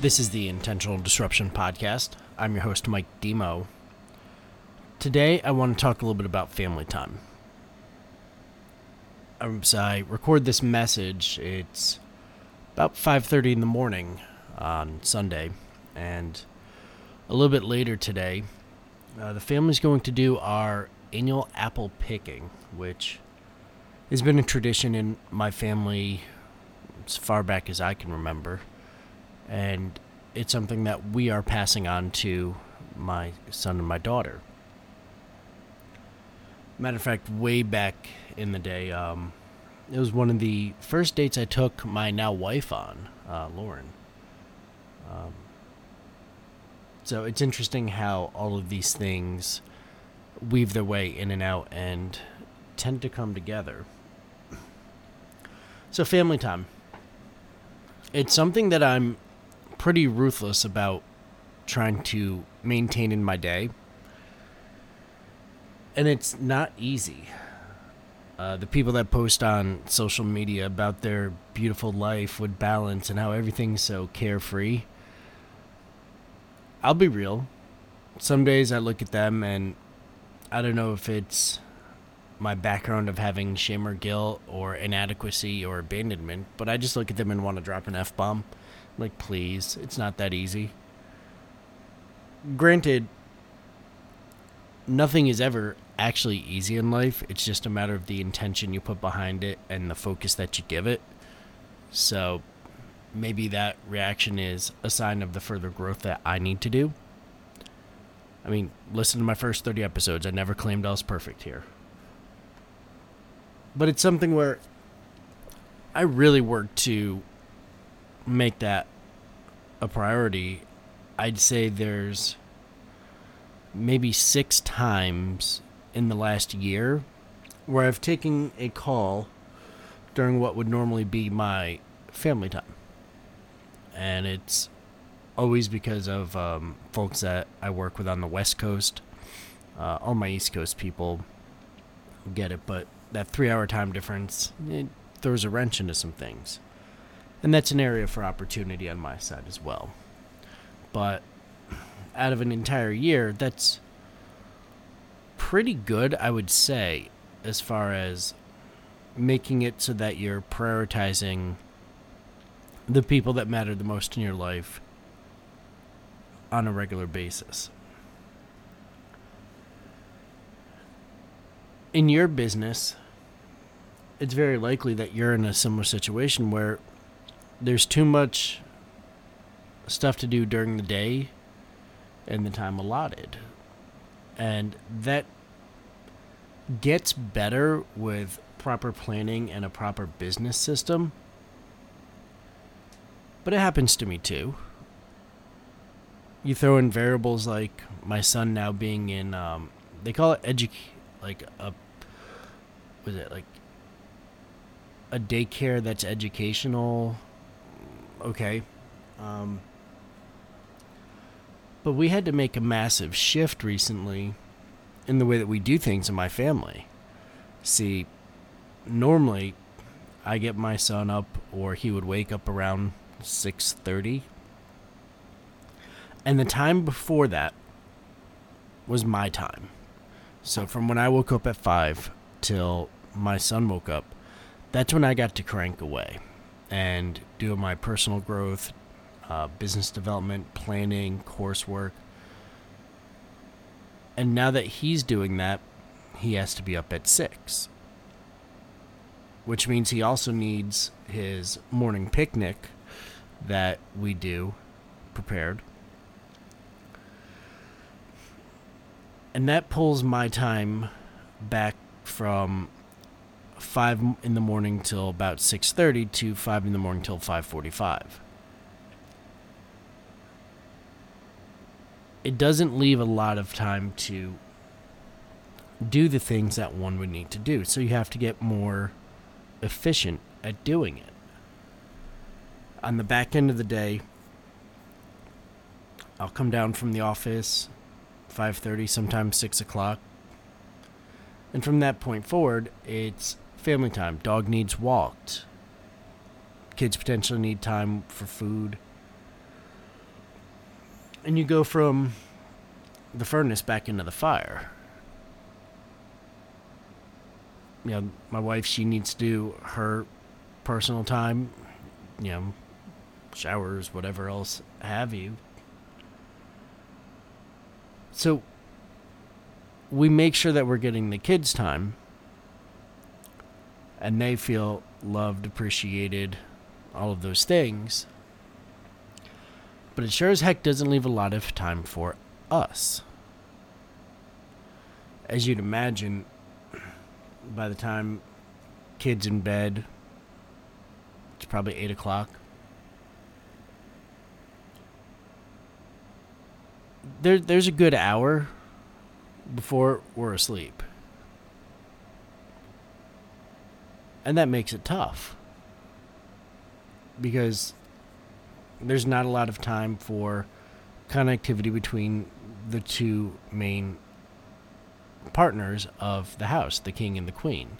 This is the Intentional Disruption Podcast. I'm your host, Mike Demo. Today, I want to talk a little bit about family time. As I record this message, it's about 5:30 in the morning on Sunday, and a little bit later today, uh, the family's going to do our annual apple picking, which has been a tradition in my family as far back as I can remember and it's something that we are passing on to my son and my daughter. Matter of fact, way back in the day, um, it was one of the first dates I took my now wife on, uh, Lauren. Um, so it's interesting how all of these things weave their way in and out and tend to come together. So, family time. It's something that I'm pretty ruthless about trying to maintain in my day. And it's not easy. Uh, the people that post on social media about their beautiful life with balance and how everything's so carefree. I'll be real. Some days I look at them and I don't know if it's my background of having shame or guilt or inadequacy or abandonment, but I just look at them and want to drop an F bomb. Like, please, it's not that easy. Granted, nothing is ever actually easy in life. It's just a matter of the intention you put behind it and the focus that you give it. So, maybe that reaction is a sign of the further growth that I need to do. I mean, listen to my first 30 episodes. I never claimed I was perfect here. But it's something where I really work to make that a priority, I'd say there's maybe six times in the last year where I've taken a call during what would normally be my family time. And it's always because of um, folks that I work with on the West Coast. Uh, all my East Coast people get it, but that three hour time difference throws a wrench into some things and that's an area for opportunity on my side as well. But out of an entire year, that's pretty good, I would say, as far as making it so that you're prioritizing the people that matter the most in your life on a regular basis. In your business, it's very likely that you're in a similar situation where there's too much stuff to do during the day and the time allotted. And that gets better with proper planning and a proper business system. But it happens to me too. You throw in variables like my son now being in, um, they call it edu, like a, was it like a daycare that's educational okay. Um, but we had to make a massive shift recently in the way that we do things in my family. See, normally I get my son up or he would wake up around 6:30. And the time before that was my time. So from when I woke up at 5 till my son woke up, that's when I got to crank away and doing my personal growth, uh, business development, planning, coursework. And now that he's doing that, he has to be up at six, which means he also needs his morning picnic that we do prepared. And that pulls my time back from five in the morning till about six thirty to five in the morning till five forty-five. It doesn't leave a lot of time to do the things that one would need to do, so you have to get more efficient at doing it. On the back end of the day, I'll come down from the office, five thirty, sometimes six o'clock, and from that point forward, it's family time. Dog needs walked. Kids potentially need time for food. and you go from the furnace back into the fire. You know, my wife, she needs to do her personal time, you know, showers, whatever else have you. So we make sure that we're getting the kids time and they feel loved, appreciated, all of those things. But it sure as heck doesn't leave a lot of time for us. As you'd imagine, by the time kids in bed, it's probably 8 o'clock. There, there's a good hour before we're asleep. And that makes it tough. Because there's not a lot of time for connectivity between the two main partners of the house, the king and the queen.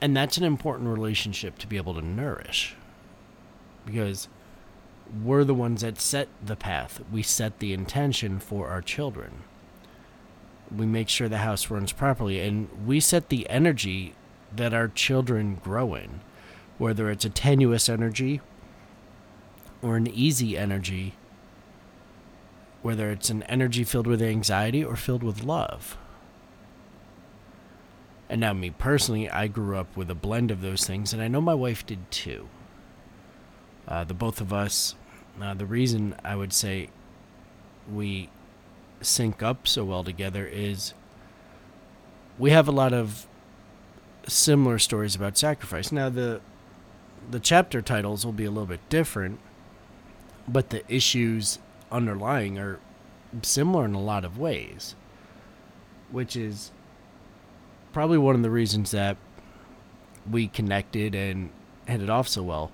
And that's an important relationship to be able to nourish. Because we're the ones that set the path. We set the intention for our children. We make sure the house runs properly, and we set the energy that our children grow in, whether it's a tenuous energy or an easy energy, whether it's an energy filled with anxiety or filled with love. And now, me personally, I grew up with a blend of those things, and I know my wife did too. Uh, the both of us uh, the reason I would say we sync up so well together is we have a lot of similar stories about sacrifice. Now the the chapter titles will be a little bit different, but the issues underlying are similar in a lot of ways, which is probably one of the reasons that we connected and hit it off so well.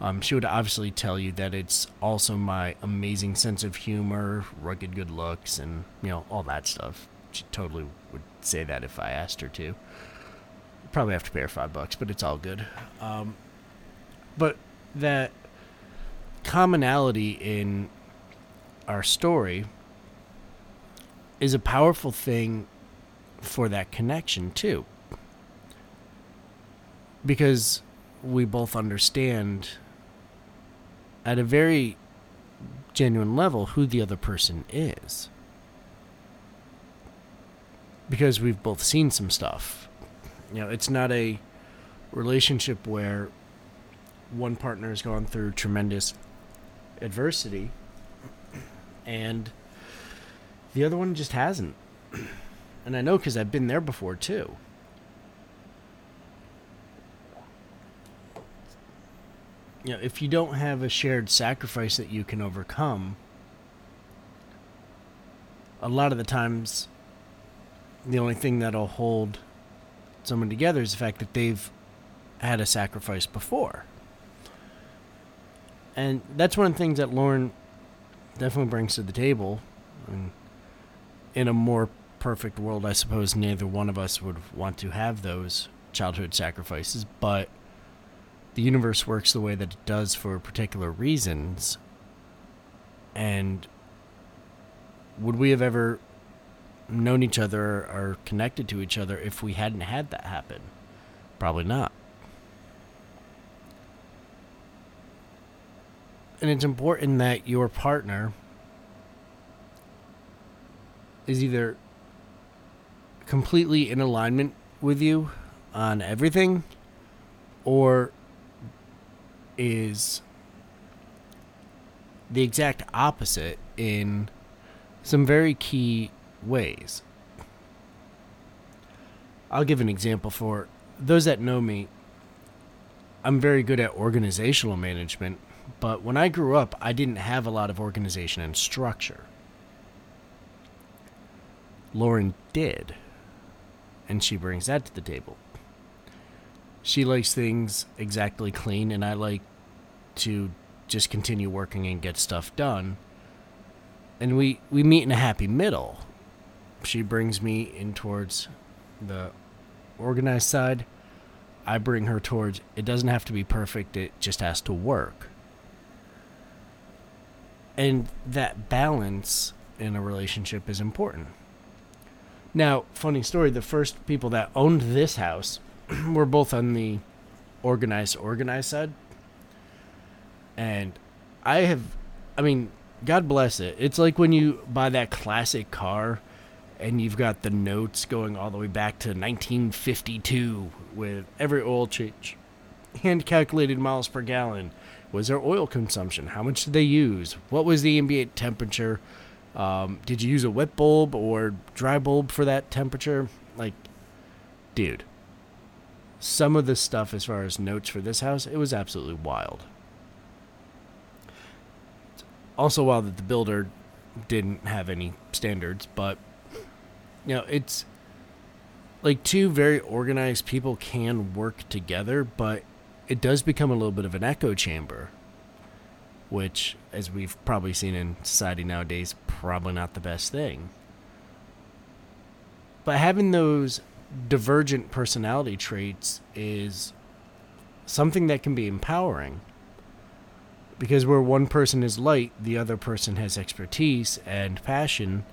Um, she would obviously tell you that it's also my amazing sense of humor, rugged good looks, and you know all that stuff. She totally would say that if I asked her to. Probably have to pay her five bucks, but it's all good. Um, but that commonality in our story is a powerful thing for that connection too, because we both understand at a very genuine level who the other person is. Because we've both seen some stuff. You know, it's not a relationship where one partner has gone through tremendous adversity and the other one just hasn't. And I know because I've been there before too. You know, if you don't have a shared sacrifice that you can overcome, a lot of the times, the only thing that'll hold someone together is the fact that they've had a sacrifice before. And that's one of the things that Lauren definitely brings to the table. And in a more perfect world, I suppose neither one of us would want to have those childhood sacrifices, but the universe works the way that it does for particular reasons. And would we have ever known each other or connected to each other if we hadn't had that happen? Probably not. And it's important that your partner is either completely in alignment with you on everything or is the exact opposite in some very key ways. I'll give an example for those that know me. I'm very good at organizational management, but when I grew up, I didn't have a lot of organization and structure. Lauren did, and she brings that to the table she likes things exactly clean, and I like to just continue working and get stuff done. And we, we meet in a happy middle. She brings me in towards the organized side. I bring her towards it doesn't have to be perfect, it just has to work. And that balance in a relationship is important. Now, funny story, the first people that owned this house were both on the organized organized side. And I have I mean, God bless it. It's like when you buy that classic car and you've got the notes going all the way back to 1952 with every oil change, hand calculated miles per gallon. Was their oil consumption? How much did they use? What was the ambient temperature? Um, did you use a wet bulb or dry bulb for that temperature? Like, dude, some of the stuff as far as notes for this house, it was absolutely wild. Also, wild that the builder didn't have any standards, but you know, it's like two very organized people can work together, but it does become a little bit of an echo chamber, which, as we've probably seen in society nowadays, probably not the best thing. But having those divergent personality traits is something that can be empowering. Because where one person is light, the other person has expertise and passion,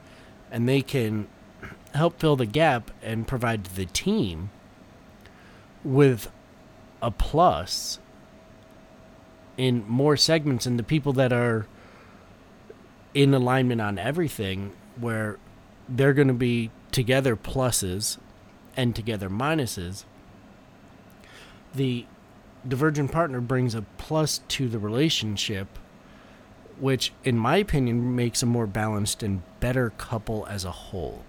and they can help fill the gap and provide the team with a plus in more segments and the people that are in alignment on everything where they're going to be together pluses and together minuses the divergent partner brings a plus to the relationship which in my opinion makes a more balanced and better couple as a whole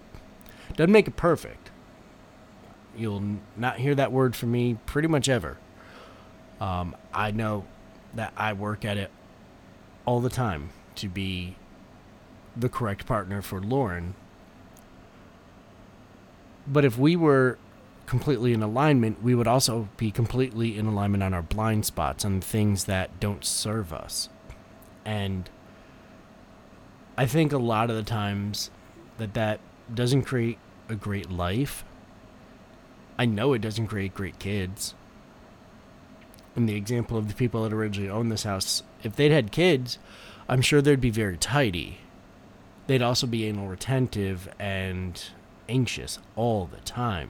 doesn't make it perfect. You'll not hear that word from me pretty much ever. Um, I know that I work at it all the time to be the correct partner for Lauren. But if we were completely in alignment, we would also be completely in alignment on our blind spots, on things that don't serve us. And I think a lot of the times that that doesn't create a great life. I know it doesn't create great kids. In the example of the people that originally owned this house, if they'd had kids, I'm sure they'd be very tidy. They'd also be anal retentive and anxious all the time.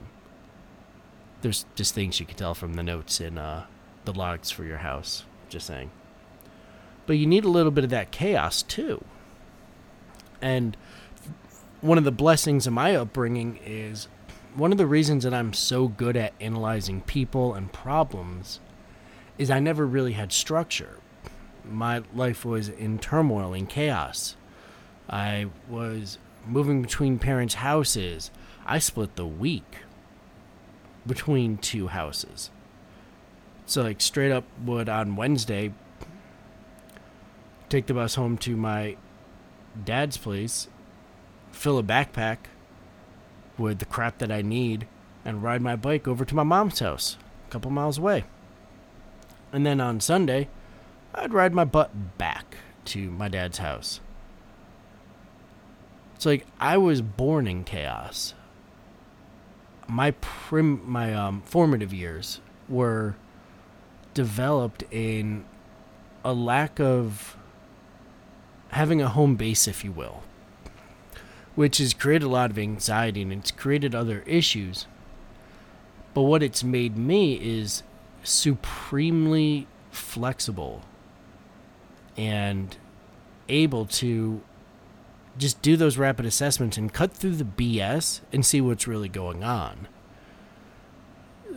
There's just things you can tell from the notes in uh, the logs for your house. Just saying. But you need a little bit of that chaos too. And one of the blessings of my upbringing is one of the reasons that I'm so good at analyzing people and problems is I never really had structure. My life was in turmoil and chaos. I was moving between parents' houses. I split the week between two houses. So, like, straight up would on Wednesday take the bus home to my dad's place fill a backpack with the crap that I need and ride my bike over to my mom's house, a couple miles away. And then on Sunday, I'd ride my butt back to my dad's house. It's like I was born in chaos. My prim my um, formative years were developed in a lack of having a home base, if you will which has created a lot of anxiety and it's created other issues. But what it's made me is supremely flexible and able to just do those rapid assessments and cut through the BS and see what's really going on.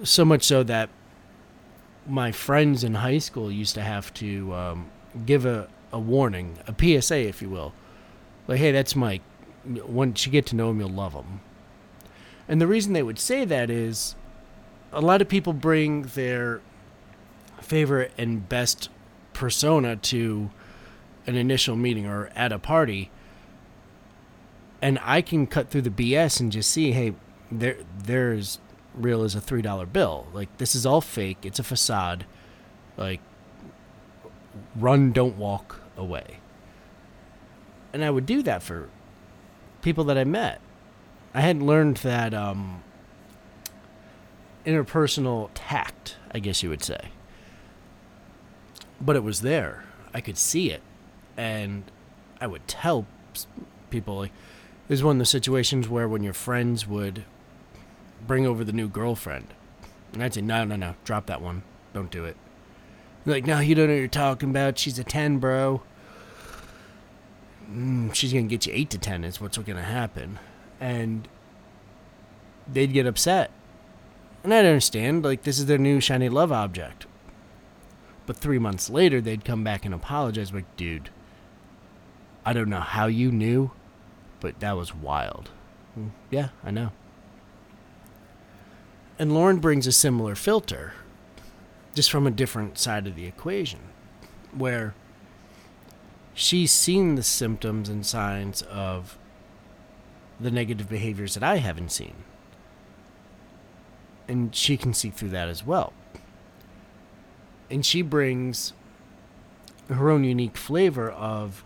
So much so that my friends in high school used to have to um, give a, a warning, a PSA, if you will. Like, hey, that's Mike once you get to know him, you'll love him. And the reason they would say that is a lot of people bring their favorite and best persona to an initial meeting or at a party and I can cut through the BS and just see, hey, there there's real as a three dollar bill. Like this is all fake. It's a facade. Like run, don't walk away. And I would do that for people that I met. I hadn't learned that um, interpersonal tact, I guess you would say. But it was there. I could see it. And I would tell people like this is one of the situations where when your friends would bring over the new girlfriend, and I'd say no no no drop that one don't do it. like no you don't know what you're talking about she's a ten bro. Mm, she's gonna get you eight to ten is what's gonna happen, and they'd get upset, and I'd understand like this is their new shiny love object. But three months later, they'd come back and apologize, like, dude, I don't know how you knew, but that was wild. Mm, yeah, I know. And Lauren brings a similar filter, just from a different side of the equation, where she's seen the symptoms and signs of the negative behaviors that I haven't seen. And she can see through that as well and she brings her own unique flavor of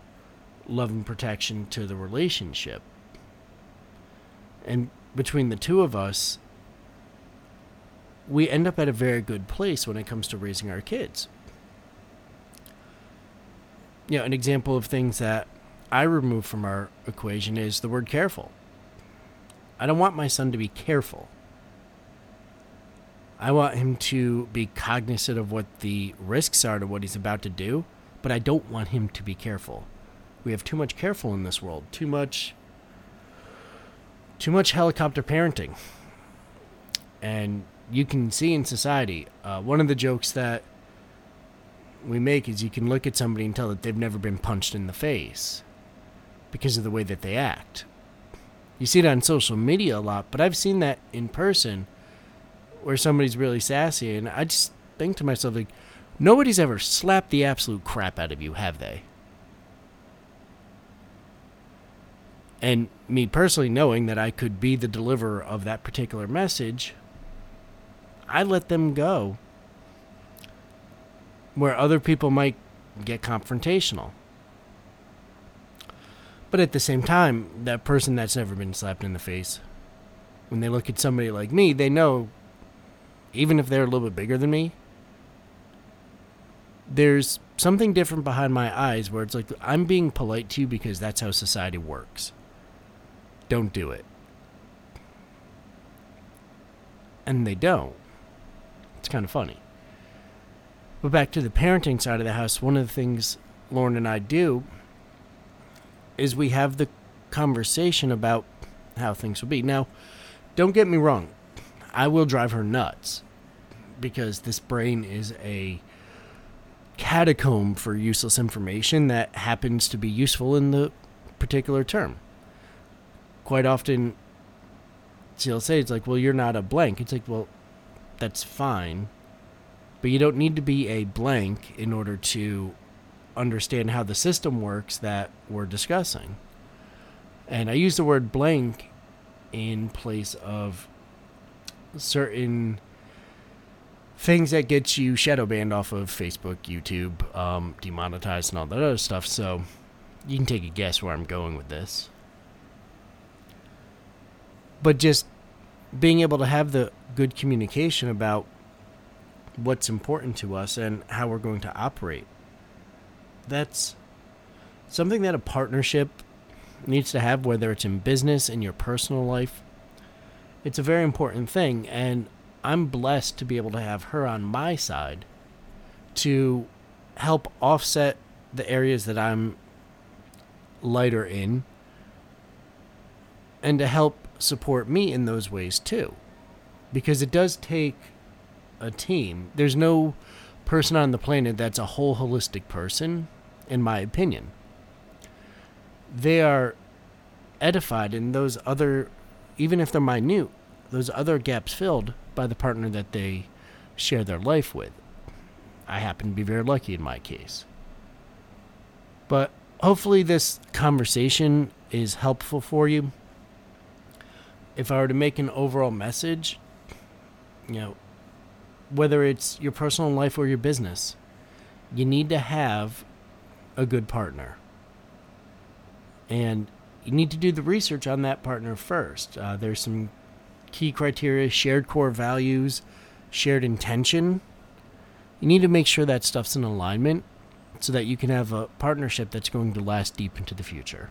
love and protection to the relationship. And between the two of us, we end up at a very good place when it comes to raising our kids. You know, an example of things that I remove from our equation is the word careful. I don't want my son to be careful. I want him to be cognizant of what the risks are to what he's about to do, but I don't want him to be careful. We have too much careful in this world. Too much too much helicopter parenting. And you can see in society, uh, one of the jokes that we make is you can look at somebody and tell that they've never been punched in the face because of the way that they act. You see it on social media a lot, but I've seen that in person where somebody's really sassy, and I just think to myself, like, nobody's ever slapped the absolute crap out of you, have they? And me personally knowing that I could be the deliverer of that particular message, I let them go. Where other people might get confrontational. But at the same time, that person that's never been slapped in the face, when they look at somebody like me, they know even if they're a little bit bigger than me, there's something different behind my eyes where it's like I'm being polite to you because that's how society works. Don't do it. And they don't. It's kind of funny. But back to the parenting side of the house, one of the things Lauren and I do is we have the conversation about how things will be. Now, don't get me wrong. I will drive her nuts because this brain is a catacomb for useless information that happens to be useful in the particular term. Quite often, she'll say, It's like, well, you're not a blank. It's like, well, that's fine. But you don't need to be a blank in order to understand how the system works that we're discussing. And I use the word blank in place of certain things that get you shadow banned off of Facebook, YouTube, um, demonetized, and all that other stuff. So you can take a guess where I'm going with this. But just being able to have the good communication about what's important to us and how we're going to operate. That's something that a partnership needs to have, whether it's in business, in your personal life, it's a very important thing, and I'm blessed to be able to have her on my side to help offset the areas that I'm lighter in and to help support me in those ways too. Because it does take a team. There's no person on the planet that's a whole holistic person, in my opinion. They are edified in those other even if they're minute, those other gaps filled by the partner that they share their life with. I happen to be very lucky in my case. But hopefully, this conversation is helpful for you. If I were to make an overall message, you know, whether it's your personal life or your business, you need to have a good partner. And you need to do the research on that partner first. Uh, there's some key criteria shared core values, shared intention. You need to make sure that stuff's in alignment so that you can have a partnership that's going to last deep into the future.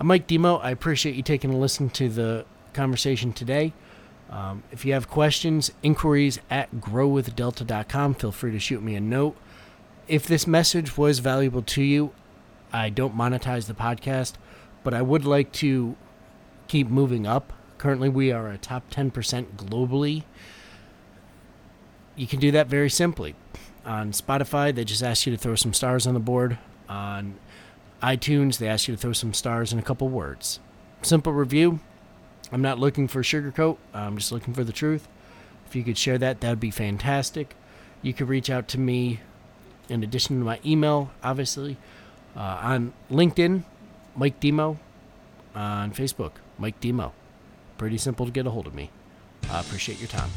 I'm Mike Demo. I appreciate you taking a listen to the conversation today. Um, if you have questions, inquiries at growwithdelta.com, feel free to shoot me a note. If this message was valuable to you, I don't monetize the podcast, but I would like to keep moving up. Currently, we are a top 10% globally. You can do that very simply. On Spotify, they just ask you to throw some stars on the board. On iTunes, they ask you to throw some stars and a couple words. Simple review. I'm not looking for sugarcoat, I'm just looking for the truth. If you could share that, that would be fantastic. You could reach out to me in addition to my email, obviously, uh, on LinkedIn, Mike Demo, on Facebook, Mike Demo. Pretty simple to get a hold of me. I appreciate your time.